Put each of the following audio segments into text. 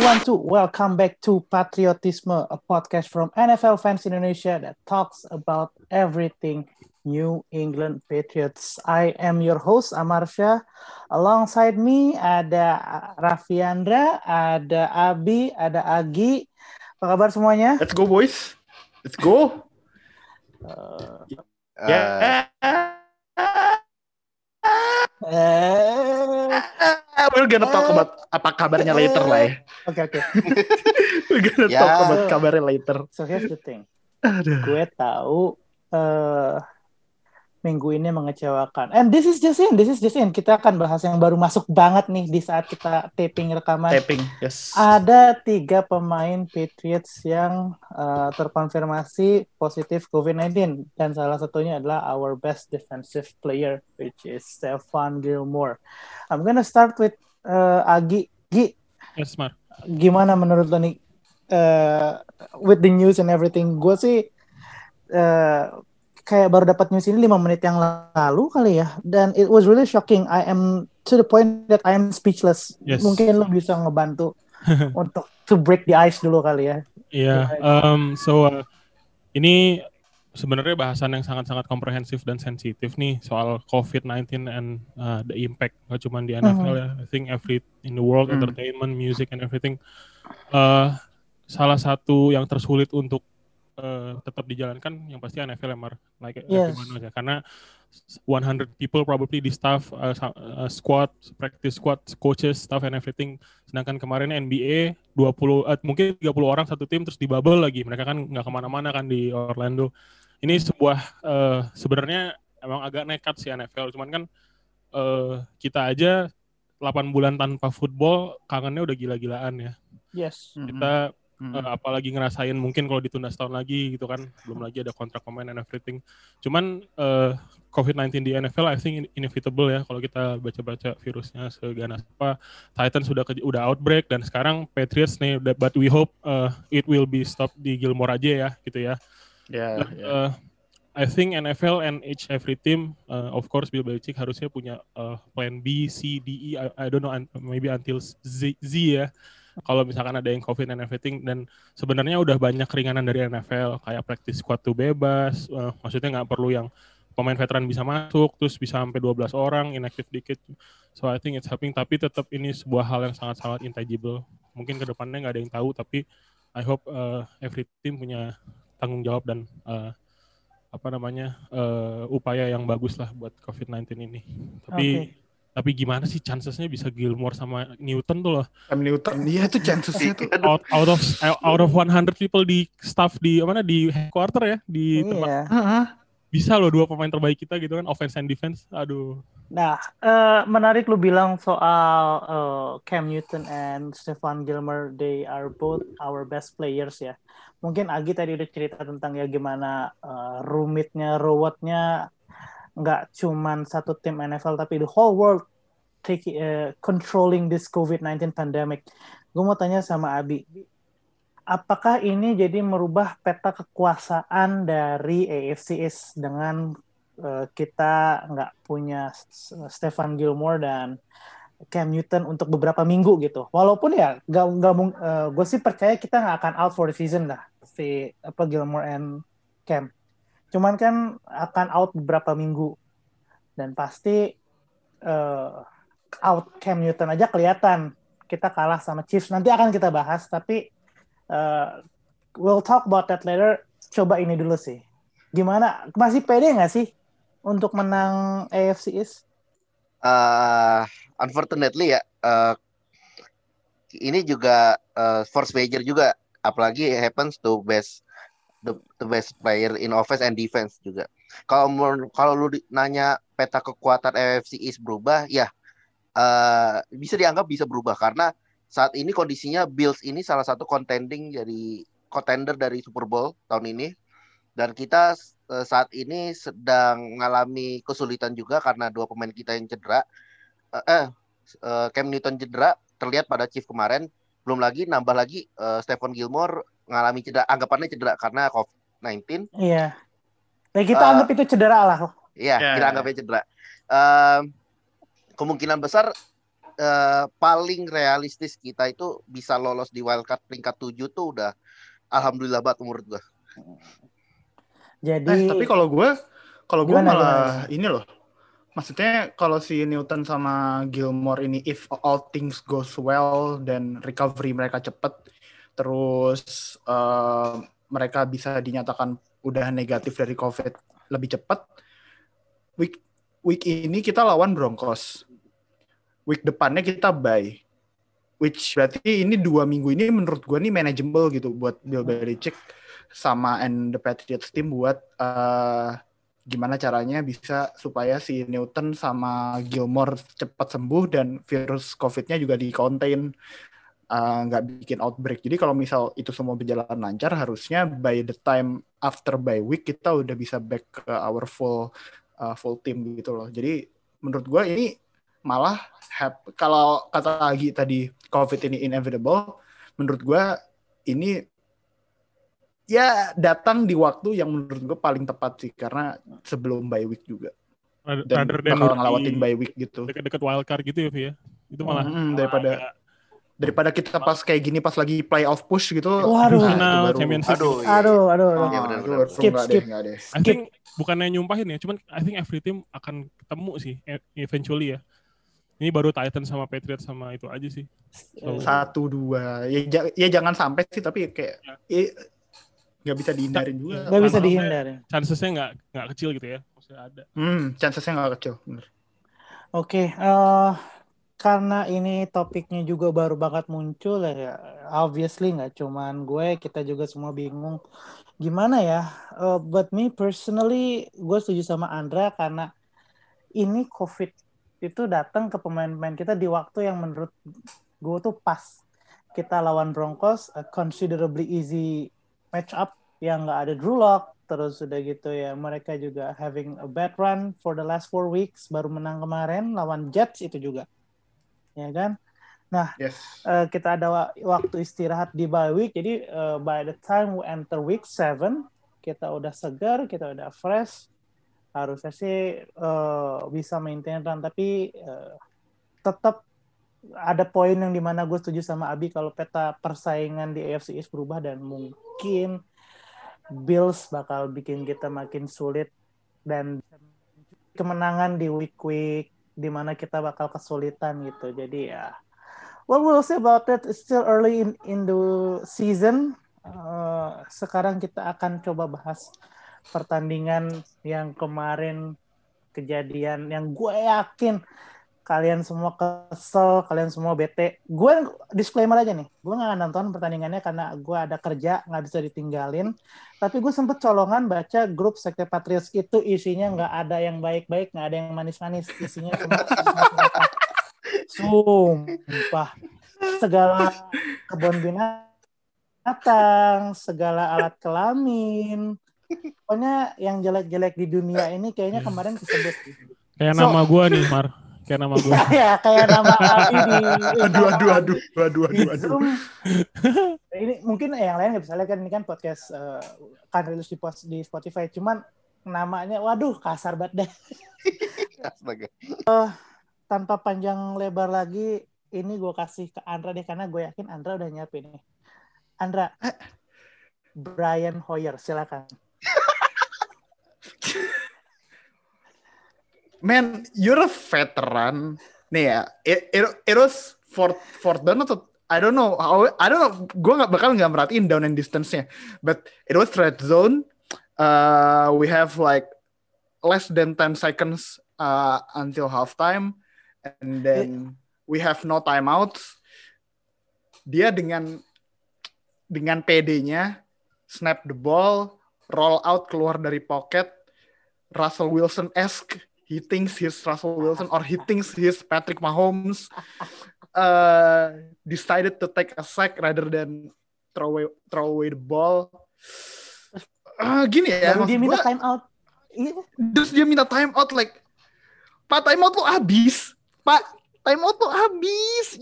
One, two, one, two. Welcome back to Patriotisme, a podcast from NFL Fans Indonesia that talks about everything New England Patriots. I am your host, Amarsha. Alongside me ada Raffiandra, ada Abi, ada Agi. Apa kabar semuanya? Let's go, boys. Let's go. Uh, Yeah. Eh, We're gonna talk about apa kabarnya later lah ya. Oke oke. We're gonna Ya. talk about kabarnya later. So here's the thing. Aduh. Gue tahu eh minggu ini mengecewakan. And this is just in, this is just in. Kita akan bahas yang baru masuk banget nih di saat kita taping rekaman. Tapping, yes. Ada tiga pemain Patriots yang eh, terkonfirmasi positif COVID-19 dan salah satunya adalah our best defensive player which is Stefan Gilmore. I'm gonna start with eh, Agi. Gi, Yes, Mar. gimana menurut lo nih eh, with the news and everything? Gue sih eh, kayak baru dapat news ini lima menit yang lalu kali ya, dan it was really shocking. I am to the point that I am speechless. Yes. Mungkin lo bisa ngebantu untuk to break the ice dulu kali ya. Iya, um, so uh, ini sebenarnya bahasan yang sangat-sangat komprehensif dan sensitif nih soal COVID-19 and uh, the impact nggak cuma di NFL ya. I think every in the world, Hmm. entertainment, music and everything. Uh, salah satu yang tersulit untuk uh, tetap dijalankan yang pasti NFL ya, Mar. Like Yes. everyone knows ya. Karena 100 people probably di staff, uh, uh, squad, practice squad, coaches, staff and everything. Sedangkan kemarin NBA 20 eh, mungkin 30 orang satu tim terus di bubble lagi. Mereka kan nggak ke mana-mana kan di Orlando. Ini sebuah eh, sebenarnya emang agak nekat sih NFL. Cuman kan eh, kita aja 8 bulan tanpa football kangennya udah gila-gilaan ya. Yes. Kita Hmm. Eh, apalagi ngerasain mungkin kalau ditunda setahun lagi gitu kan belum lagi ada kontrak pemain and everything cuman eh, COVID-19 di NFL I think in- inevitable ya kalau kita baca-baca virusnya seganas apa Titans sudah ke, udah outbreak dan sekarang Patriots nih but- we hope eh, it will be stop di Gilmore aja ya gitu ya Ya, Dan, ya. eh, I think NFL and each every team, uh, of course Bill Belichick harusnya punya uh, plan B, C, D, E, I, I don't know, un- maybe until Z, Z ya. Kalau misalkan ada yang COVID and everything, dan sebenarnya udah banyak keringanan dari NFL, kayak practice squad tuh bebas, uh, maksudnya nggak perlu yang pemain veteran bisa masuk, terus bisa sampai 12 orang, inactive dikit. So I think it's happening, tapi tetap ini sebuah hal yang sangat-sangat intangible. Mungkin ke depannya nggak ada yang tahu, tapi I hope uh, every team punya tanggung jawab dan uh, apa namanya uh, upaya yang bagus lah buat COVID-19 ini. Tapi Oke. Tapi gimana sih chancesnya bisa Gilmore sama Newton tuh loh Cam Newton. Iya itu chancesnya tuh. out, out of out of 100 people di staff di mana di headquarter ya di tempat Iya. Heeh. bisa loh dua pemain terbaik kita gitu kan offense and defense. Aduh. Nah, eh, menarik lu bilang soal eh, Cam Newton and Stefan Gilmore, they are both our best players ya. Mungkin Agi tadi udah cerita tentang ya gimana eh, rumitnya, ruwetnya nggak cuman satu tim NFL tapi the whole world take, eh, controlling this COVID-19 pandemic. Gue mau tanya sama Abi, apakah ini jadi merubah peta kekuasaan dari AFC East dengan eh, kita nggak punya Stefan Gilmore dan Cam Newton untuk beberapa minggu gitu. Walaupun ya nggak nggak mung- eh, gue sih percaya kita nggak akan out for the season lah si apa Gilmore and Cam. Cuman kan akan out beberapa minggu dan pasti eh, out Cam Newton aja kelihatan kita kalah sama Chiefs. Nanti akan kita bahas tapi eh, we'll talk about that later. Coba ini dulu sih. Gimana? Masih pede nggak sih untuk menang AFC East? uh, unfortunately ya uh, ini juga uh, force major juga apalagi happens to best the, the best player in offense and defense juga kalau kalau lu nanya peta kekuatan AFC East berubah ya uh, bisa dianggap bisa berubah karena saat ini kondisinya Bills ini salah satu contending dari contender dari Super Bowl tahun ini dan kita eh, saat ini sedang mengalami kesulitan juga karena dua pemain kita yang cedera. Eh, eh, eh, Cam Newton cedera terlihat pada Chief kemarin. Belum lagi nambah lagi eh, Stephen Gilmore mengalami cedera, anggapannya cedera karena COVID-19. Iya. Nah, kita Eh, anggap itu cedera lah. Iya, Ya. kita anggapnya cedera. Em, kemungkinan besar eh, paling realistis kita itu bisa lolos di wildcard peringkat 7 tuh udah alhamdulillah banget menurut gua. Jadi Eh, tapi kalau gue, kalau gue Gimana, malah ini loh. Maksudnya kalau si Newton sama Gilmore ini if all things goes well dan recovery mereka cepet, terus eh, mereka bisa dinyatakan udah negatif dari COVID lebih cepat. Week week ini kita lawan Broncos. Week depannya kita bye. Which berarti ini dua minggu ini menurut gue nih manageable gitu buat Bill Belichick sama and the Patriots team buat eh, gimana caranya bisa supaya si Newton sama Gilmore cepat sembuh dan virus COVID-nya juga di contain eh, nggak bikin outbreak. Jadi kalau misal itu semua berjalan lancar, harusnya by the time after bye week kita udah bisa back ke our full uh, full team gitu loh. Jadi menurut gue ini malah hap- kalau kata Agi tadi COVID ini inevitable, menurut gue ini ya datang di waktu yang menurut gue paling tepat sih karena sebelum bye week juga dan rather than bakal ngelawatin bye week gitu. deket-deket wildcard gitu ya, Vi, ya. Itu malah Mm, malah daripada agak daripada kita pas kayak gini pas lagi playoff push gitu. Waduh. nah, itu final baru- championship. Aduh, iya. aduh aduh, aduh. Ah, Iya, benar, benar. Skip, skip. deh, deh. I think bukannya nyumpahin ya, cuman I think every team akan ketemu sih e- eventually ya. Ini baru Titan sama Patriots sama itu aja sih. So, Satu dua ya, ja- ya jangan sampai sih tapi kayak Ya. ya, nggak bisa dihindarin juga. Nggak bisa Lama-lama dihindari. Chancesnya nggak nggak kecil gitu ya. Maksudnya ada. Hmm, chancesnya nggak kecil. Bener. Oke, eh, karena ini topiknya juga baru banget muncul ya, obviously nggak cuman gue, kita juga semua bingung gimana ya. Eh, but me personally, gue setuju sama Andra karena ini COVID itu datang ke pemain-pemain kita di waktu yang menurut gue tuh pas. Kita lawan Broncos, a considerably easy match up yang nggak ada Drew Lock, terus udah gitu ya mereka juga having a bad run for the last four weeks, baru menang kemarin lawan Jets itu juga, ya kan? Yes. Eh, kita ada wa- waktu istirahat di bye week, jadi eh, by the time we enter week 7 kita udah segar, kita udah fresh, harusnya sih eh, bisa maintain run, tapi eh, tetap ada poin yang di mana gue setuju sama Abi kalau peta persaingan di AFC East berubah dan mungkin Bills bakal bikin kita makin sulit dan kemenangan di week-week di mana kita bakal kesulitan gitu. Jadi ya, well we'll see about that. It's still early in in the season. Uh, sekarang kita akan coba bahas pertandingan yang kemarin kejadian yang gue yakin kalian semua kesel, kalian semua bete. Gue disclaimer aja nih, gue nggak nonton pertandingannya karena gue ada kerja, nggak bisa ditinggalin. Tapi gue sempet colongan baca grup Sekte Patriots itu isinya nggak ada yang baik-baik, nggak ada yang manis-manis, isinya cuma sumpah segala kebun binatang, segala alat kelamin. Pokoknya yang jelek-jelek di dunia ini kayaknya kemarin kesebut. Kayak So- nama gua nih, Mar. Kayak nama gua. ya kayak nama di Aduh, aduh, aduh, aduh, aduh, aduh. Ini mungkin yang lain nggak bisa lihat kan ini kan podcast eh, kan rilis di, di Spotify. Cuman namanya waduh kasar banget deh. Astaga. tanpa panjang lebar lagi ini gue kasih ke Andra deh karena gue yakin Andra udah nyiapin nih. Andra. Brian Hoyer silakan Man, you're a veteran. Nih ya, it, it, it was fourth, fourth down atau I don't know how I don't know. Gue nggak bakal nggak merhatiin down and distance-nya, but it was red zone. Uh, we have like less than 10 seconds uh, until halftime, and then we have no timeouts. Dia dengan dengan PD-nya snap the ball, roll out keluar dari pocket, Russell Wilson-esque. He thinks he's Russell Wilson or he thinks he's Patrick Mahomes. Uh, decided to take a sack rather than throw away, throw away the ball. Ah, gini ya, baru dia minta gua, time out Iya, terus dia minta time out like, Pak time out lo habis, Pak time out lo habis.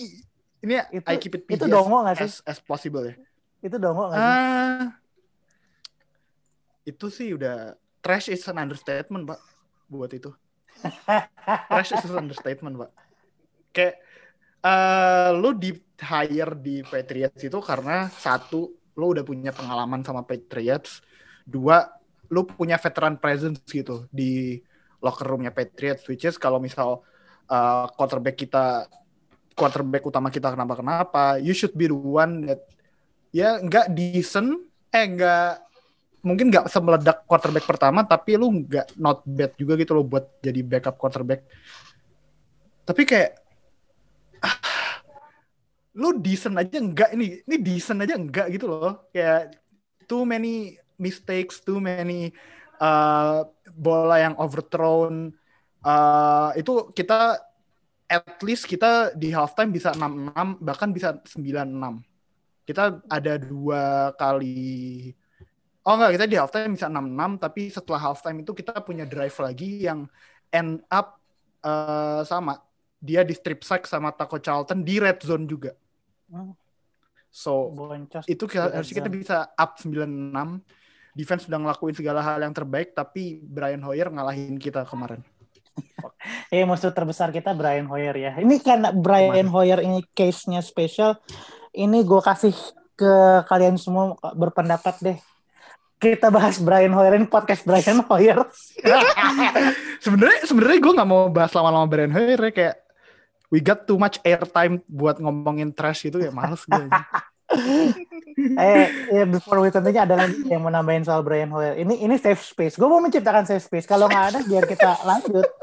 Ini Itu- I keep it itu PG dongo nggak sih? as, as possible ya. itu dong nggak sih? Ah, itu sih udah trash is an understatement, Pak. Buat itu. Trash is understatement, Pak. Kayak eh lu di hire di Patriots itu karena satu lu udah punya pengalaman sama Patriots, dua lu punya veteran presence gitu di locker roomnya Patriots, which is kalau misal uh, quarterback kita quarterback utama kita kenapa kenapa, you should be the one that ya nggak decent, eh nggak mungkin nggak semeledak quarterback pertama, tapi lu nggak not bad juga gitu loh buat jadi backup quarterback. Tapi kayak ah, lu decent aja enggak ini ini decent aja enggak gitu loh kayak too many mistakes too many uh, bola yang overthrown uh, itu kita at least kita di halftime bisa 6-6 bahkan bisa 9-6 kita ada dua kali oh enggak kita di halftime bisa 6-6 tapi setelah halftime itu kita punya drive lagi yang end up uh, sama dia di strip sack sama Taco Charlton di red zone juga Hmm, so boncos. itu kita, harusnya kita bisa up 96 defense sudah ngelakuin segala hal yang terbaik tapi Brian Hoyer ngalahin kita kemarin Eh musuh terbesar kita Brian Hoyer ya. Ini karena Brian Hoyer ini case-nya spesial. Ini gue kasih ke kalian semua berpendapat deh. Kita bahas Brian Hoyer ini podcast Brian Hoyer. sebenarnya sebenarnya gue nggak mau bahas lama-lama Brian Hoyer ya kayak we got too much airtime buat ngomongin trash gitu ya males gue eh, ya before we continue ada lagi yang mau nambahin soal Brian Hoyer. Ini ini safe space. Gue mau menciptakan safe space. Kalau nggak ada, biar kita lanjut.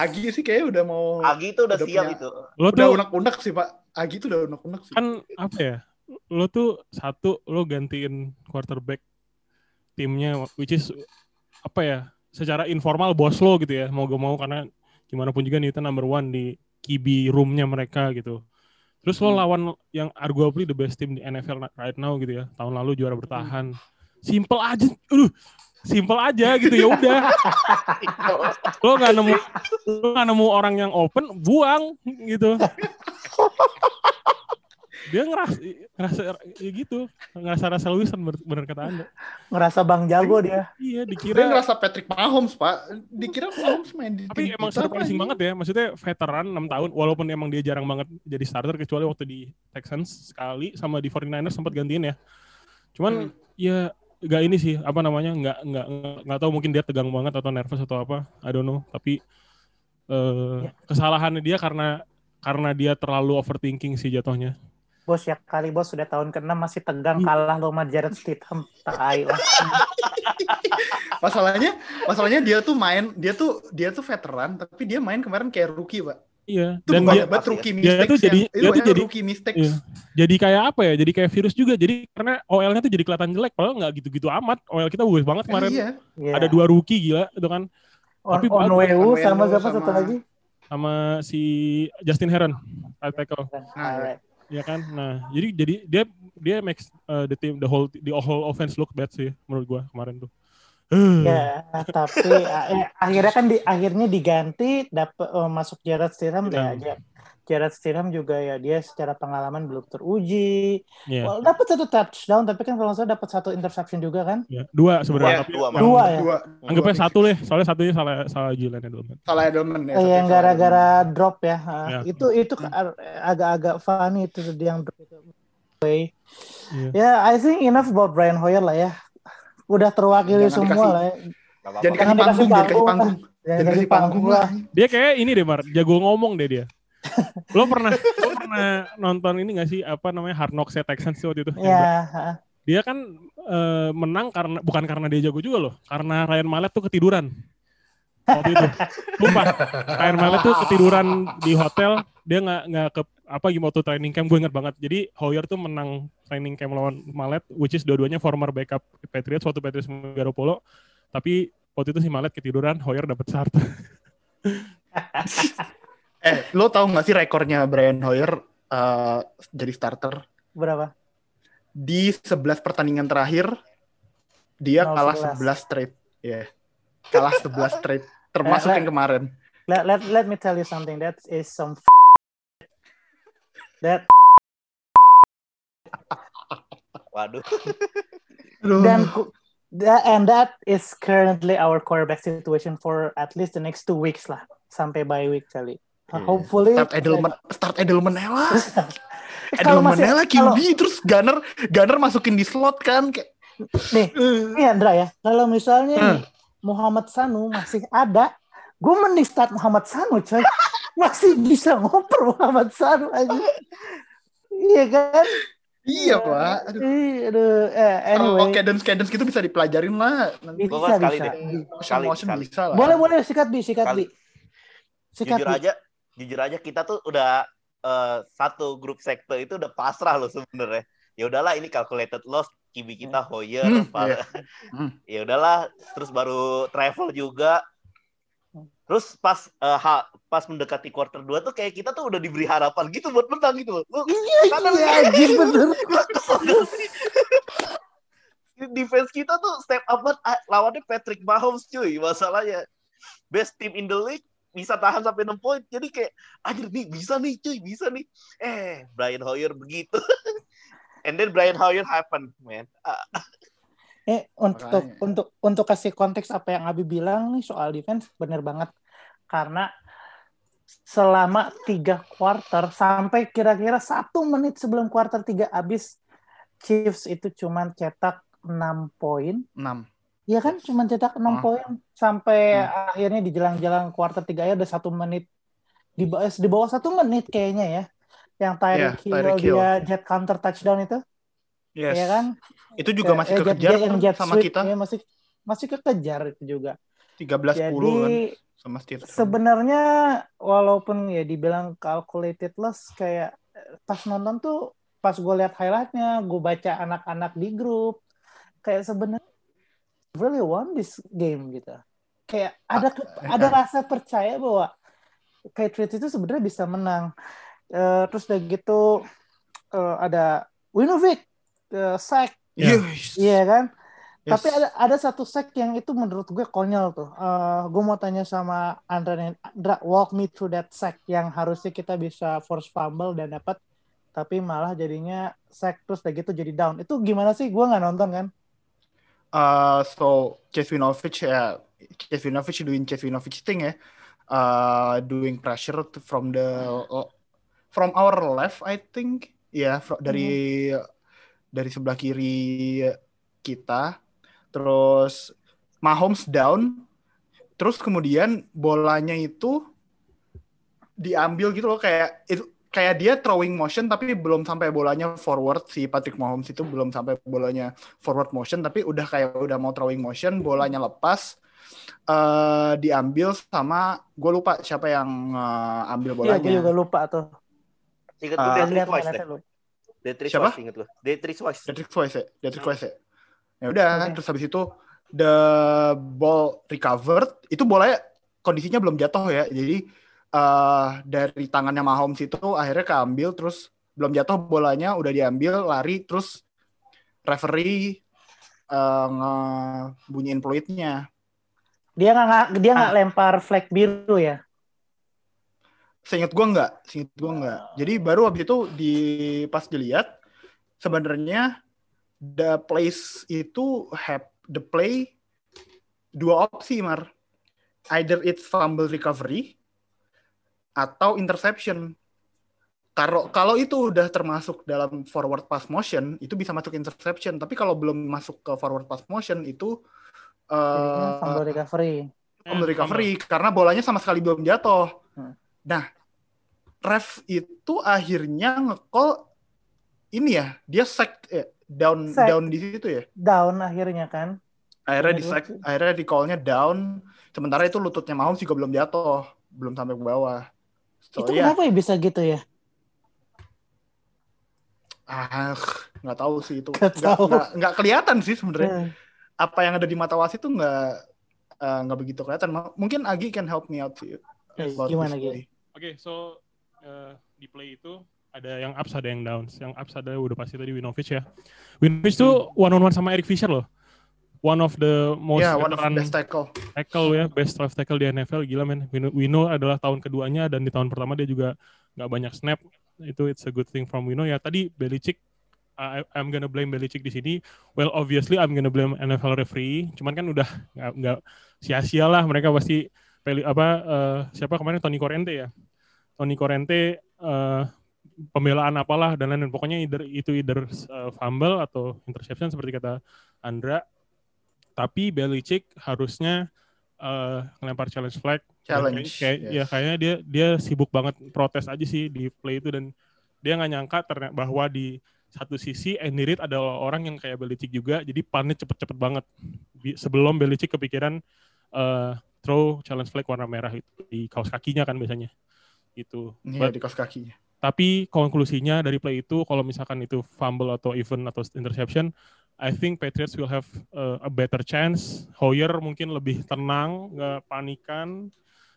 Agi sih kayaknya udah mau Agi itu udah, Udah siap punya- itu. Lo udah tuh unek-unek sih pak Agi tuh udah unek-unek sih kan apa ya? Lo tuh satu lo gantiin quarterback timnya which is apa ya? Secara informal bos lo gitu ya. Mau gak mau karena gimana pun juga Newton number one di QB roomnya mereka gitu. Terus lo Hmm. lawan yang arguably the best team di NFL right now gitu ya. Tahun lalu juara bertahan. Simple aja. Aduh, simple aja gitu ya udah. lo nggak nemu lo nggak nemu orang yang open, buang gitu. Dia ngerasa ngerasa ya gitu, ngerasa rasa Wilson bener, bener kata anda. Ngerasa Bang Jago dia. Iya Dia dikira ngerasa Patrick Mahomes pak. Dikira Mahomes main di tapi emang surprising Pak. banget ya. Maksudnya veteran 6 tahun. Walaupun emang dia jarang banget jadi starter kecuali waktu di Texans sekali sama di 49ers sempat gantiin ya. Cuman Hmm. ya gak ini sih. Apa namanya? Nggak nggak nggak- tahu. Mungkin dia tegang banget atau nervous atau apa. I don't know. Tapi eh, Ya. kesalahannya dia karena karena dia terlalu overthinking sih jatuhnya Bos ya kali bos sudah tahun ke-6 masih tegang Iya. kalah lo sama Jared Stidham. Tai lah. Masalahnya Masalahnya dia tuh main Dia tuh Dia tuh veteran Tapi dia main kemarin kayak rookie pak iya Itu dan dia banget rookie dia mistakes tuh jadi- yang, dia itu tuh jadi- rookie mistakes Iya. jadi kayak apa ya jadi kayak virus juga jadi karena OL-nya tuh jadi kelihatan jelek padahal nggak gitu-gitu amat OL kita bagus banget kemarin iya Iya. ada dua rookie gila itu kan On, tapi on bagus. Weu Onwenu sama siapa satu lagi? sama si Justin Heron right tackle Alright. Ya kan nah jadi jadi dia dia makes uh, the team the whole the whole offense look bad sih menurut gua kemarin tuh Ya, tapi eh, akhirnya kan di akhirnya diganti dapat masuk Jared Stidham ya. Ya. Ja- Jared Stidham juga ya dia secara pengalaman belum teruji. Iya, Well, dapat satu touchdown tapi kan kalau salah dapat satu interception juga kan? iya. dua sebenarnya Dua, tapi dua, yang- Dua ya? dua, anggapnya dua satu deh soalnya satunya salah salah Julian Edelman Salah Edelman ya Eh, yang gara-gara drop ya. Ah, Ya. Itu itu ka- agak-agak funny itu yang drop itu. Iya. Ya, I think enough about Brian Hoyer lah ya. Udah terwakili Jangan semua dikasih- lah ya. Jangan dikasih panggung Jangan dikasih panggung. kasih dikasih panggung lah dia kayak ini deh Mar jago ngomong deh dia lo pernah lo pernah nonton ini gak sih? Apa namanya? Hard Knocks Texans waktu itu. Yang Ya, ah. dia kan eh, menang karena bukan karena dia jago juga loh. Karena Ryan Mallet tuh ketiduran. Waktu itu. Lupa. Ryan Mallet tuh ketiduran di hotel. Dia nggak nggak ke apa gimana waktu training camp. Gue inget banget. Jadi Hoyer tuh menang training camp lawan Mallet which is dua-duanya former backup Patriots waktu Patriots Garoppolo. Tapi waktu itu si Mallet ketiduran Hoyer dapet start Eh lo tau gak sih rekornya Brian Hoyer eh, Jadi starter berapa? Di 11 pertandingan terakhir Dia 0-11. kalah 11 straight Ya Kalah 11 straight Termasuk Eh, yang kemarin Let, let, let me tell you something. That is some f- that Waduh. Aduh. dan ku- that, and that is currently our quarterback situation for at least the next two weeks lah sampai bye week kali. Iya. hopefully Start Edelman, start Edelman lah. kalau Edelman masih lah kalau QB terus Gunner Gunner masukin di slot kan kayak nih eh. Nih Andra ya, kalau misalnya Hmm. nih, Muhammad Sanu masih ada, gue mending start Muhammad Sanu coy. Masih bisa ngoper Muhammad Sanu aja. Iya kan? Iya pak. Aduh. Ih, aduh. Eh, Kalau anyway, cadence cadence gitu bisa dipelajarin lah. Nanti bisa Gua sekali bisa. deh. motion Sekali, motion sekali. bisa lah. Boleh boleh sikat bi, sikat Kali. bi. Sikat jujur bi. aja jujur aja kita tuh udah eh, satu grup sektor itu udah pasrah loh sebenarnya. Ya udahlah ini calculated loss kibi kita Hoyer Hmm, para- Hmm. ya udahlah terus baru travel juga. Terus pas eh, ha- pas mendekati quarter 2 tuh kayak kita tuh udah diberi harapan gitu buat menang gitu loh. Lu Iya, iya, anjir bener. Defense kita tuh step up banget. Ah, lawannya Patrick Mahomes cuy masalahnya. Best team in the league bisa tahan sampai 6 poin. Jadi kayak anjir nih bisa nih cuy bisa nih. Eh Brian Hoyer begitu. And then Brian Hoyer happen man. Eh, untuk Makanya. untuk untuk kasih konteks apa yang Abi bilang nih soal defense bener banget. Karena selama tiga quarter sampai kira-kira satu menit sebelum quarter tiga habis Chiefs itu cuman cetak 6 poin. Enam. Iya kan cuma cetak 6 Ah. poin sampai Hmm. akhirnya di jelang-jelang quarter 3 ya udah satu menit di bawah di bawah satu menit kayaknya ya yang Tyreek Iya, Hill dia jet counter touchdown itu Yes. ya kan Itu juga masih Eh, kekejar jet- kan jet sama sweep, kita. ya, masih masih kekejar itu juga 13-10 kan sama Steve. sebenarnya walaupun ya dibilang calculated loss kayak eh, pas nonton tuh pas gue lihat highlightnya gue baca anak-anak di grup kayak sebenarnya really want this game gitu kayak ada Ah, ada rasa percaya bahwa Patriots itu sebenarnya bisa menang Eh, terus udah gitu eh, ada Winovich eh, sack Yes. iya kan Yes. tapi ada ada satu sack yang itu menurut gue konyol tuh. Eh gue mau tanya sama Andra nih, Andra, walk me through that sack yang harusnya kita bisa force fumble dan dapat, tapi malah jadinya sack terus udah gitu jadi down. Itu gimana sih? Gue nggak nonton kan? Uh, so Chase Winovich ya, Chase Winovich doing Chase Winovich thing ya, uh, doing pressure to- from the from our left I think, ya fro- dari dari sebelah kiri kita, terus Mahomes down, terus kemudian bolanya itu diambil gitu loh kayak itu kayak dia throwing motion tapi belum sampai bolanya forward si Patrick Mahomes itu belum sampai bolanya forward motion tapi udah kayak udah mau throwing motion bolanya lepas eh diambil sama gue lupa siapa yang eh, ambil Iya, bolanya. gue juga lupa tuh. ingat Ah. gue Detrick Lihat Wise deh. Siapa? Wise inget gue Detrick Wise. Ya? Wise ya? Ya udah terus habis itu the ball recovered itu bolanya kondisinya belum jatuh ya jadi eh dari tangannya Mahomes itu akhirnya keambil terus belum jatuh bolanya udah diambil lari terus referee eh ngebunyiin peluitnya Dia nggak nggak- dia Ah. nggak lempar flag biru ya? Seingat gua nggak, seingat gua nggak. Jadi baru habis itu di pas dilihat sebenarnya the place itu have the play dua opsi mar. Either it's fumble recovery atau interception. Kalau kalau itu udah termasuk dalam forward pass motion, itu bisa masuk interception. Tapi kalau belum masuk ke forward pass motion itu eh, fumble recovery. fumble recovery karena bolanya sama sekali belum jatuh. Hmm. Nah, ref itu akhirnya nge-call ini ya, dia sack eh, down Sack. down di situ ya. Down akhirnya kan? Akhirnya di sack, akhirnya di call-nya down. Sementara itu lututnya Mahomes juga belum jatuh, belum sampai ke bawah. So itu ya, kenapa ya bisa gitu ya? ah, nggak tahu sih itu. Nggak kelihatan sih sebenarnya. Eh, Apa yang ada di mata wasit itu nggak nggak begitu kelihatan. Mungkin Agi can help me out sih. Eh, about gimana play. Oke, so uh, di play itu ada yang ups, ada yang downs. Yang ups ada udah pasti tadi Winovich ya. Winovich tuh one on one sama Eric Fisher loh. One of the most Ya, one of the best tackle. tackle ya, best left tackle di NFL gila men. Wino, Wino adalah tahun keduanya dan di tahun pertama dia juga nggak banyak snap. Itu it's a good thing from Wino ya. Tadi Belichick I, I'm gonna blame Belichick di sini. Well, obviously I'm gonna blame NFL referee. Cuman kan udah nggak sia-sia lah mereka pasti peli, apa eh, siapa kemarin Tony Corrente ya Tony Corrente eh, pembelaan apalah dan lain-lain pokoknya either, itu either uh, fumble atau interception seperti kata Andra tapi Belichick harusnya uh, ngelempar challenge flag. Challenge, kayak yes. ya kayaknya dia dia sibuk banget protes aja sih di play itu. Dan dia nggak nyangka ternyata bahwa di satu sisi Andy Reid adalah orang yang kayak Belichick juga. Jadi pannya cepet-cepet banget. Sebelum Belichick kepikiran uh, throw challenge flag warna merah itu di kaos kakinya kan biasanya. Gitu. Iya di kaos kakinya. tapi konklusinya dari play itu kalau misalkan itu fumble atau even atau interception I think Patriots will have uh, a better chance. Hoyer mungkin lebih tenang, nggak panikan,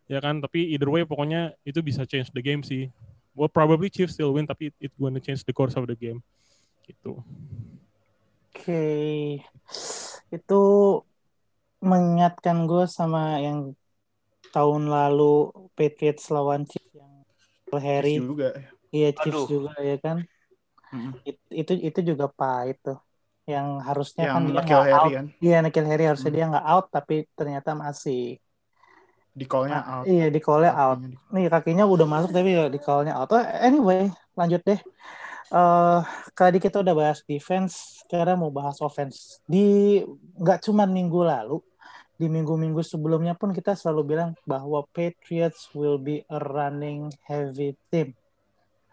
ya kan. Tapi either way pokoknya itu bisa change the game sih. Well, probably Chiefs still win, tapi it, it gonna change the course of the game. Gitu. Oke, itu mengingatkan gue sama yang tahun lalu Patriots lawan Chiefs yang Harry, juga. iya Chiefs Aduh. juga ya kan. Mm. It- itu itu juga pahit tuh. Yang harusnya Yang kan dia nggak Harry out. kan. Iya, Nakil Harry harusnya Hmm. dia nggak out, tapi ternyata masih. Di call-nya out. Iya, di call-nya out. Di- Nih kakinya udah masuk tapi ya di call-nya out. Oh, anyway, lanjut deh. Eh tadi kita udah bahas defense, sekarang mau bahas offense. Di nggak cuma minggu lalu, di minggu-minggu sebelumnya pun kita selalu bilang bahwa Patriots will be a running heavy team.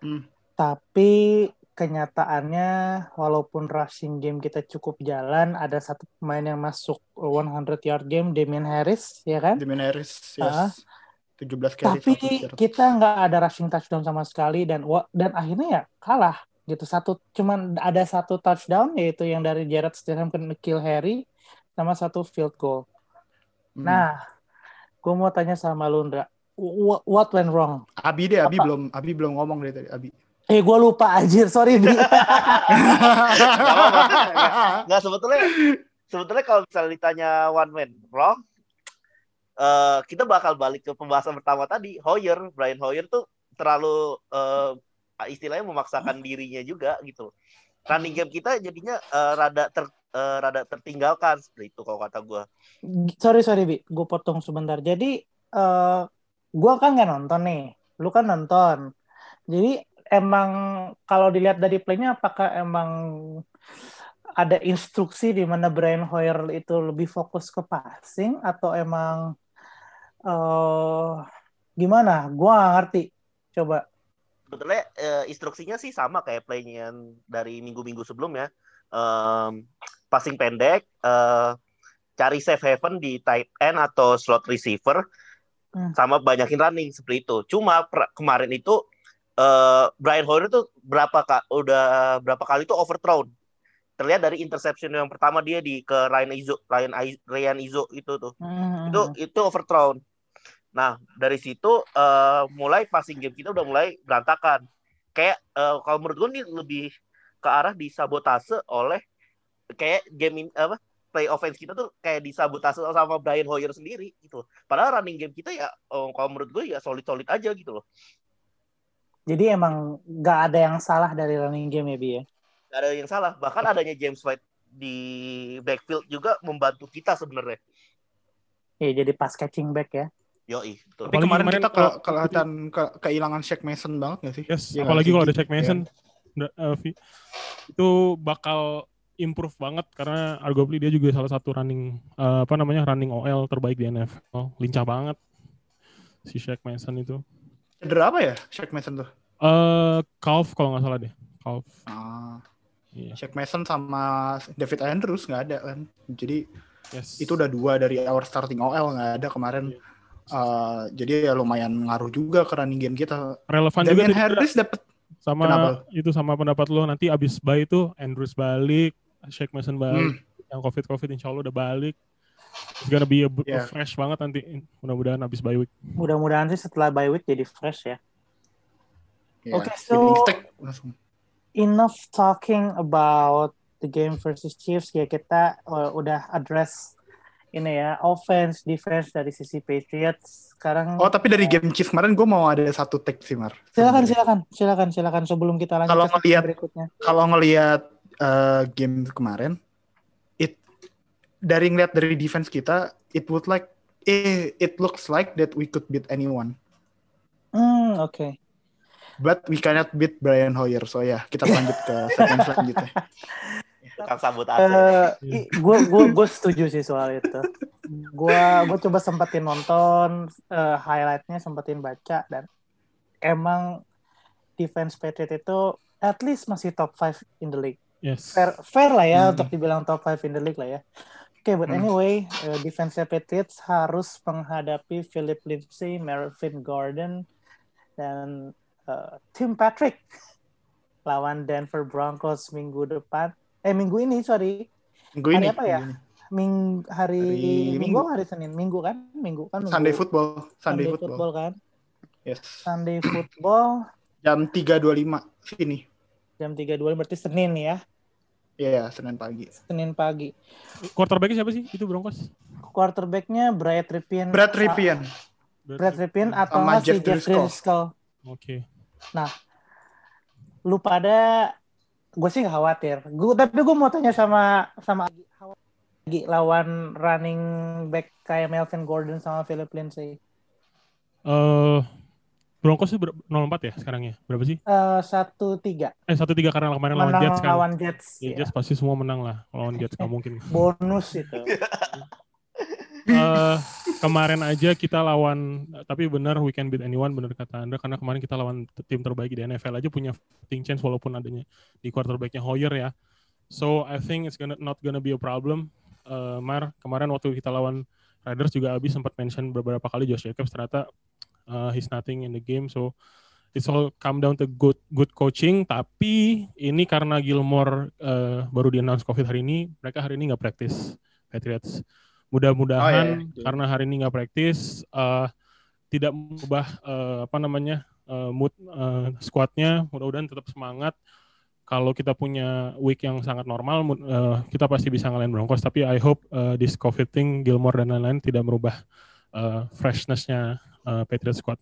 Hmm. Tapi kenyataannya walaupun rushing game kita cukup jalan, ada satu pemain yang masuk 100 yard game, Damian Harris, ya kan? Damian Harris, yes. 17 carry, Tapi 100 yard. kita nggak ada rushing touchdown sama sekali dan dan akhirnya ya kalah gitu. Satu cuman ada satu touchdown yaitu yang dari Jared Stidham ke Nikhil Harry sama satu field goal. Hmm. Nah, gue mau tanya sama lu, Ndra. Wh- What went wrong? Abi deh, Abi apa? belum Abi belum ngomong dari tadi, Abi. Eh, gue lupa anjir, sorry. Bi. Nggak sebetulnya sebetulnya kalau misalnya ditanya one man wrong, eh, kita bakal balik ke pembahasan pertama tadi. Hoyer, Brian Hoyer tuh terlalu eh, istilahnya memaksakan dirinya juga gitu. Running game kita jadinya eh, rada ter eh, rada tertinggalkan seperti itu kalau kata gue. sorry, sorry, Bi. Gue potong sebentar. Jadi, eh gue kan nggak nonton nih. Lu kan nonton. Jadi, emang kalau dilihat dari playnya, apakah emang ada instruksi di mana Brian Hoyer itu lebih fokus ke passing atau emang eh gimana? Gua nggak ngerti. Coba. Sebetulnya eh, instruksinya sih sama kayak playnya dari minggu-minggu sebelumnya. Em, passing pendek, eh, cari safe haven di tight end atau slot receiver, Hmm. sama banyakin running seperti itu. Cuma per- kemarin itu eh, Brian Hoyer tuh berapa kak udah berapa kali tuh overthrown. Terlihat dari interception yang pertama dia di ke Ryan Izo, Ryan, Ryan Izo itu tuh Hmm. itu itu overthrown. Nah dari situ eh, mulai passing game kita udah mulai berantakan. Kayak eh, kalau menurut gue ini lebih ke arah disabotase oleh kayak game in- apa play offense kita tuh kayak disabotase sama Brian Hoyer sendiri gitu. Padahal running game kita ya eh, kalau menurut gue ya solid solid aja gitu loh. Jadi emang nggak ada yang salah dari running game ya, Bi ya? Gak ada yang salah. Bahkan adanya James White di backfield juga membantu kita sebenarnya. Ya, jadi pas catching back ya. Yoi, betul. Tapi kemarin, kemarin kita kalau- ke- kelihatan ke- kehilangan Shaq Mason banget gak sih? Yes, Iya nggak apalagi kalau ada Shaq Iya. Mason, da- uh, Vi, itu bakal improve banget karena arguably dia juga salah satu running uh, apa namanya running OL terbaik di NFL. Lincah banget si Shaq Mason itu. Cedera apa ya Shaq Mason tuh? Eh calf kalau nggak salah deh. Calf. Ah, Iya. Shaq Mason sama David Andrews nggak ada kan. Jadi Yes. itu udah dua dari our starting OL nggak ada kemarin. Uh, jadi ya lumayan ngaruh juga ke running game kita. relevan juga Damian tadi Harris dapat sama Kenapa? itu sama pendapat lo nanti abis bye itu Andrews balik, Shaq Mason balik, hmm, yang COVID COVID insya Allah udah balik. It's gonna be a, a Yeah. fresh banget nanti mudah-mudahan abis bye week. Mudah-mudahan sih setelah bye week jadi fresh ya. Oke, jadi so- enough talking about the game versus Chiefs ya kita uh, udah address ini ya offense defense dari sisi Patriots sekarang Oh tapi dari game Chiefs kemarin gue mau ada satu take sih Mar. silakan silakan silakan silakan sebelum kita lanjut Kalau ngelihat- berikutnya Kalau ngelihat uh, game kemarin, dari ngeliat dari defense kita, it would like eh, it looks like that we could beat anyone. Hmm, oke. But we cannot beat Brian Hoyer. So ya, kita lanjut ke segmen selanjutnya. Tukang sabotase. Eh, gue gue gue setuju sih soal itu. Gue gue coba sempetin nonton eh, highlightnya, sempetin baca dan emang defense Patriot itu at least masih top 5 in the league. Yes. Fair fair lah ya Hmm. untuk dibilang top 5 in the league lah ya. Oke, but Hmm. anyway, eh, defense Patriots harus menghadapi Philip Lindsay, Melvin Gordon, dan eh, Tim Patrick lawan Denver Broncos minggu depan. Eh minggu ini sorry, Minggu Hari ini. apa ya? Ming hari, Hari minggu Minggu. hari Senin? Minggu kan? Minggu kan? Minggu. Sunday football. Sunday, Sunday football. football kan? Yes. Sunday football Jam 3.25 sini. jam 3.20 berarti Senin ya. Iya, Senin pagi. Senin pagi. Quarterbacknya siapa sih? Itu Broncos. Quarterbacknya Brad Ripien. Brad Ripien. Brad Ripien atau Sama si Jeff Driscoll. Driscoll. Oke. Lu pada gue sih gak khawatir. Gue tapi gue mau tanya sama sama Agi, Agi lawan running back kayak Melvin Gordon sama Philip Lindsay. Eh Broncos itu ber- 04 ya sekarang ya? Berapa sih? Eh, satu tiga Eh 1-3 karena kemarin lawan Jets kan. lawan Jets. Ya, Ya. Jets pasti semua menang lah. Lawan Jets nggak mungkin. Bonus itu. Eh, kemarin aja kita lawan tapi benar we can beat anyone benar kata Anda karena kemarin kita lawan tim terbaik di NFL aja punya fighting chance walaupun adanya di quarterbacknya Hoyer ya. So I think it's gonna not gonna be a problem. Eh, Mar kemarin waktu kita lawan Raiders juga Abi sempat mention beberapa kali Josh Jacobs ternyata eh, he's nothing in the game so it's all come down to good good coaching. Tapi ini karena Gilmore eh, baru di announce COVID hari ini mereka hari ini nggak practice Patriots. Mudah-mudahan Oh, iya, iya. karena hari ini nggak praktis eh, tidak mengubah eh, apa namanya eh, mood eh, squadnya. Mudah-mudahan tetap semangat. Kalau kita punya week yang sangat normal eh, kita pasti bisa ngalahin Broncos. Tapi I hope eh, this COVID thing Gilmore dan lain-lain tidak merubah eh, freshnessnya eh, Patriots squad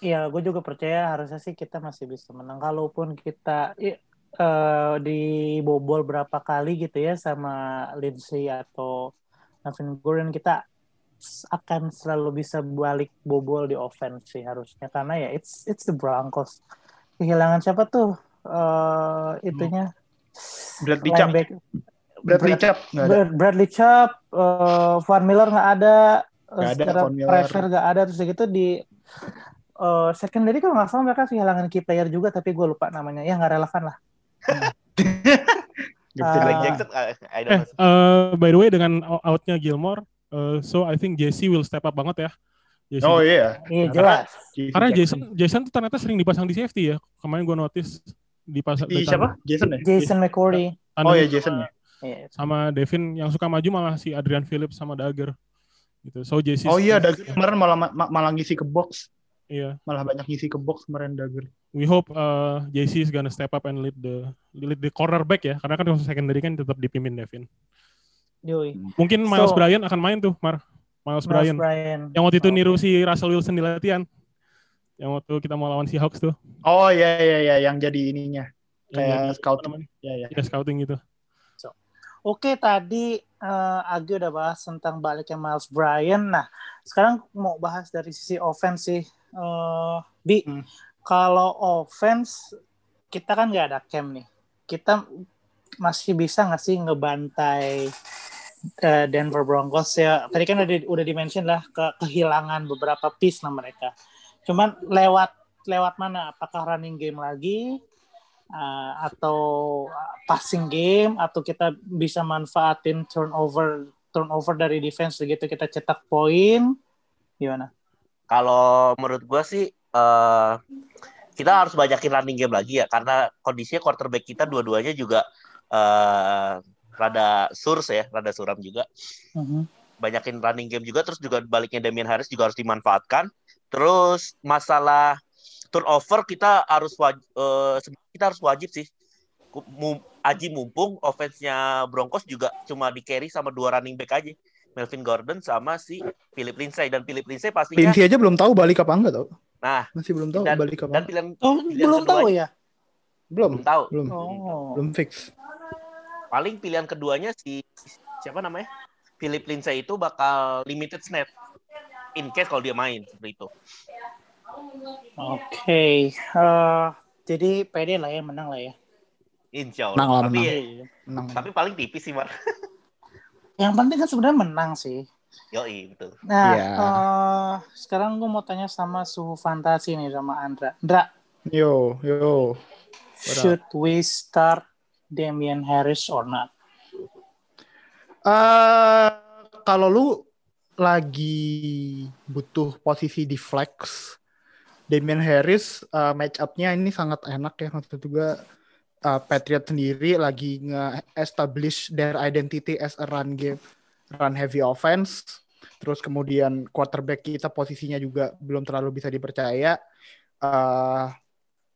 Iya, gue juga percaya harusnya sih kita masih bisa menang. Kalaupun kita eh, dibobol berapa kali gitu ya sama Lindsay atau Melvin Gordon, kita akan selalu bisa balik bobol di offense sih harusnya. Karena ya it's it's the Broncos. Kehilangan siapa tuh? eh itunya Bradley Chubb. linebacker. Bradley Brad-. Brad- Bradley Chubb, eh, Von Miller nggak ada, Nggak ada, secara pressure nggak ada, terus gitu di eh, secondary kalau nggak salah mereka kehilangan key player juga, tapi gue lupa namanya, ya nggak relevan lah. Jackson, don't eh eh, by the way dengan out- outnya Gilmore eh, so I think JC will step up banget ya JC. Oh iya. Iya Karena- jelas. Karena Jason Jason tuh ternyata sering dipasang di safety ya. Kemarin gue notice di pas Di siapa? Jason ya? Jason McCourty. Oh iya Jason ya. Iya. Sama Devin yang suka maju malah si Adrian Phillips sama Dagger. Gitu. So JC Oh iya, Dagger kemarin malah ma- malah ngisi ke box. Iya. Malah banyak ngisi ke box kemarin Dagger. We hope uh, JC is gonna step up and lead the lead the cornerback ya. Karena kan kalau secondary kan tetap dipimpin Devin. Yoi. Mungkin Miles So- Bryan akan main tuh, Mar. Miles Miles Bryan. Bryan. Yang waktu itu Oke. niru si Russell Wilson di latihan. Yang waktu kita mau lawan si Hawks tuh. Oh iya iya iya yang jadi ininya. Yang Kayak jadi- scout. apa namanya? Iya iya. Ya, scouting gitu. Oke, tadi eh, Agi udah bahas tentang baliknya Miles Bryan. Nah, sekarang mau bahas dari sisi offense sih. Eh, Bi, Hmm. kalau offense kita kan nggak ada cam nih. Kita masih bisa nggak sih ngebantai eh, Denver Broncos ya? Tadi kan udah udah dimention lah ke kehilangan beberapa piece lah mereka. Cuman lewat lewat mana? Apakah running game lagi? Uh, atau uh, passing game atau kita bisa manfaatin turnover turnover dari defense begitu kita cetak poin gimana? Kalau menurut gua sih eh kita harus banyakin running game lagi ya karena kondisinya quarterback kita dua-duanya juga eh rada surs ya, rada suram juga. Banyakin running game juga terus juga baliknya Damian Harris juga harus dimanfaatkan. Terus masalah turnover kita harus wajib, kita harus wajib sih. Ku- mu- Aji mumpung offense-nya Broncos juga cuma di carry sama dua running back aja. Melvin Gordon sama si Philip Lindsay dan Philip Lindsay pastinya Lindsay aja belum tahu balik apa enggak tau. Nah, Masih belum tahu dan- balik apa. dan pilihan Oh Pilihan belum tahu aja. ya? Belum. belum tahu. Belum. Oh. Belum fix. Paling pilihan keduanya si siapa namanya? Philip Lindsay itu bakal limited snap in case kalau dia main seperti itu. Oke, eh, jadi pede lah ya menang lah ya. Insya Menang lah, Allah. Tapi, menang. Menang. tapi paling tipis sih, Mar. Yang penting kan sebenarnya menang sih. Yoi, betul. Nah, Iya. eh, sekarang gue mau tanya sama suhu fantasi nih sama Andra. Andra, Yo, yo. Should we start Damian Harris or not? Eh, kalau lu lagi butuh posisi di flex, Damian Harris uh, match up-nya ini sangat enak ya maksud juga uh, Patriot sendiri lagi nge-establish their identity as a run game, run heavy offense. Terus kemudian quarterback kita posisinya juga belum terlalu bisa dipercaya. Uh,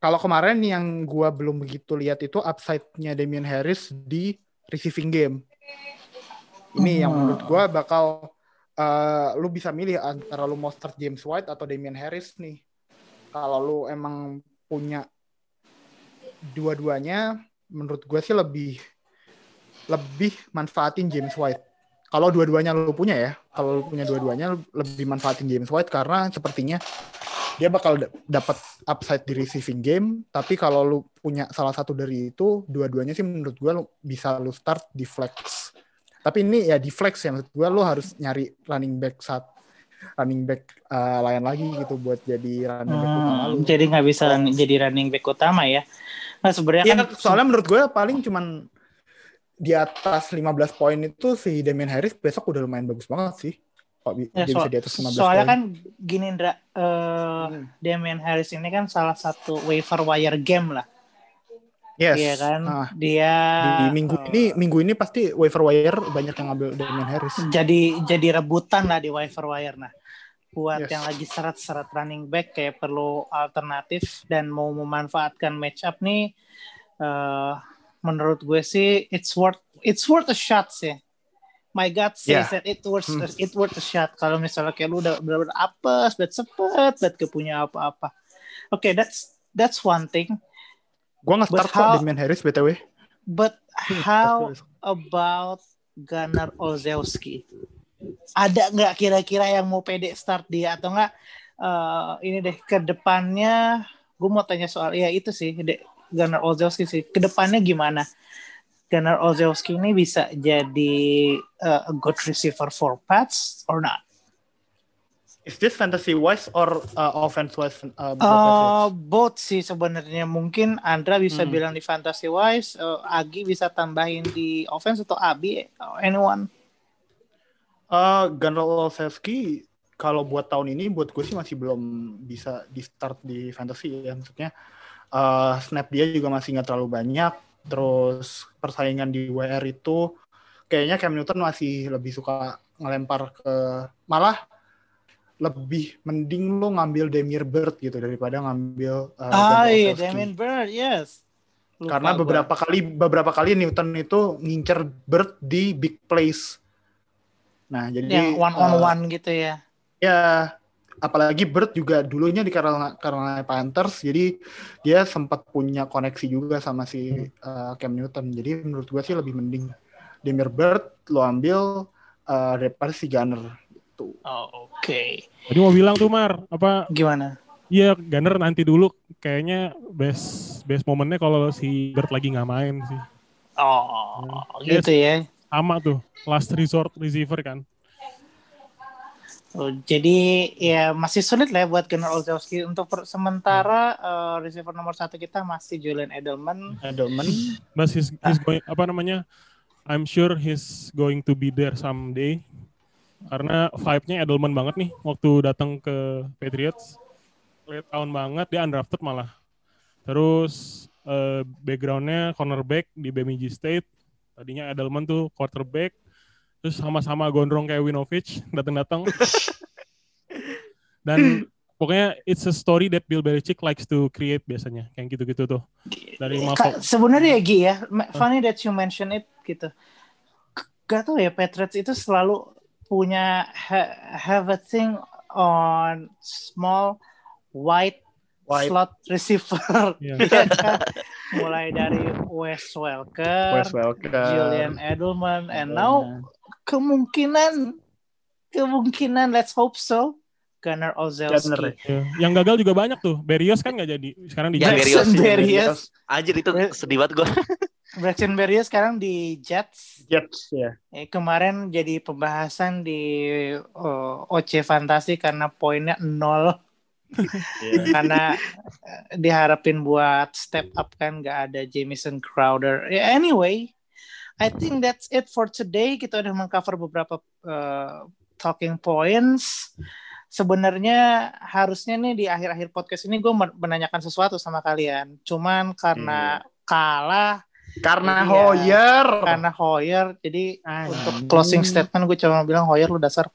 kalau kemarin yang gua belum begitu lihat itu upside-nya Damian Harris di receiving game. Ini yang Hmm. menurut gua bakal uh, lu bisa milih antara lu mau start James White atau Damian Harris nih. Kalau lu emang punya dua-duanya, menurut gue sih lebih lebih manfaatin James White. Kalau dua-duanya lu punya ya, kalau punya dua-duanya lebih manfaatin James White karena sepertinya dia bakal da- dapat upside di receiving game. Tapi kalau lu punya salah satu dari itu, dua-duanya sih menurut gue lu bisa lu start di flex. Tapi ini ya di flex ya, menurut gue lu harus nyari running back saat running back uh, lain lagi gitu buat jadi running back utama Hmm, lu. jadi nggak bisa jadi running back utama ya? Nah sebenarnya Iya, kan soalnya menurut gue paling cuman di atas 15 poin itu si Damian Harris besok udah lumayan bagus banget sih. Kok bi- Ya, dia so- bisa di atas 15 soalnya poin. kan gini Indra, eh, Hmm. Damian Harris ini kan salah satu waiver wire game lah, yes. iya kan? Nah, Dia di minggu eh, ini minggu ini pasti waiver wire banyak yang ngambil Damian Harris. jadi jadi rebutan lah di waiver wire. Nah, buat Yes. yang lagi seret-seret running back kayak perlu alternatif dan mau memanfaatkan match up nih, eh, menurut gue sih it's worth it's worth a shot sih. My God says Yeah. that it worth Hmm. it worth a shot. Kalau misalnya kayak lu udah benar-benar apes, bet sepet, bet gak punya apa-apa. Oke, that's that's one thing. Gue nggak start kok Damian Harris btw. But how about Gunnar Olszewski? Ada nggak kira-kira yang mau pede start dia atau nggak? eh, ini deh ke depannya, gue mau tanya soal ya itu sih, de, Gunnar Olszewski sih. Ke depannya gimana? Gunnar Olszewski ini bisa jadi eh, a good receiver for Pats or not? Is this fantasy wise or uh, offense wise? Uh, Patriots? both sih sebenarnya mungkin Andra bisa Hmm. bilang di fantasy wise, eh, Agi bisa tambahin di offense atau Abi, eh, anyone? Uh, Gunnar Olszewski kalau buat tahun ini buat gue sih masih belum bisa di start di fantasy ya maksudnya uh, snap dia juga masih nggak terlalu banyak terus persaingan di WR itu kayaknya Cam Newton masih lebih suka ngelempar ke malah lebih mending lo ngambil Demir Bird gitu daripada ngambil uh, Ah Gunnar iya. Damien Bird, yes. Lupa karena beberapa kali beberapa kali Newton itu ngincer Bird di big plays nah jadi yang one on uh, one gitu ya. Ya, apalagi Bird juga dulunya di Carolina, Carolina Panthers, jadi dia sempat punya koneksi juga sama si uh, Cam Newton. Jadi menurut gua sih lebih mending Demir Bird lo ambil uh, daripada si Gunner. Gitu. Oh, Oke. Tadi mau bilang tuh Mar, apa Gimana? Iya, Gunner nanti dulu kayaknya best best momennya kalau si Bird lagi nggak main sih. Oh, Yes. gitu ya. Sama tuh, last resort receiver kan. Oh, jadi ya masih sulit lah ya buat Gunnar Olszewski untuk per- sementara eh, receiver nomor satu kita masih Julian Edelman. Edelman, But he's, he's going, apa namanya, I'm sure he's going to be there someday. Karena vibe-nya Edelman banget nih waktu datang ke Patriots. Late tahun banget, dia undrafted malah. Terus eh, background-nya cornerback di Bemidji State. Tadinya Edelman tuh quarterback. Terus sama-sama gondrong kayak Winovich, datang-datang. Dan pokoknya it's a story that Bill Belichick likes to create biasanya. Kayak gitu-gitu tuh. Dari masuk. Sebenarnya Gi ya, funny that you mention it gitu. Gak tau ya Patriots itu selalu punya ha- have a thing on small white, White. slot receiver. Iya. Iya kan? Mulai dari Wes Welker, Wes Welker, Julian Edelman, and now kemungkinan kemungkinan let's hope so Gunnar Gunnar, Olszewski. Ya. Yang gagal juga banyak tuh. Berrios kan nggak jadi. Sekarang di Ya, Jets. Berrios. Berrios, Anjir itu sedih banget gue. Braxton Berrios sekarang di Jets. Jets ya. Eh, kemarin jadi pembahasan di eh, OC Fantasi karena poinnya nol karena eh, diharapin buat step up kan nggak ada Jamison Crowder. Ya, anyway, I think that's it for today. Kita udah mengcover beberapa eh, talking points. Sebenarnya harusnya nih di akhir-akhir podcast ini gue menanyakan sesuatu sama kalian. Cuman karena kalah Karena Iya. Hoyer. karena Hoyer, jadi Anjing. untuk closing statement gue cuma bilang Hoyer lu dasar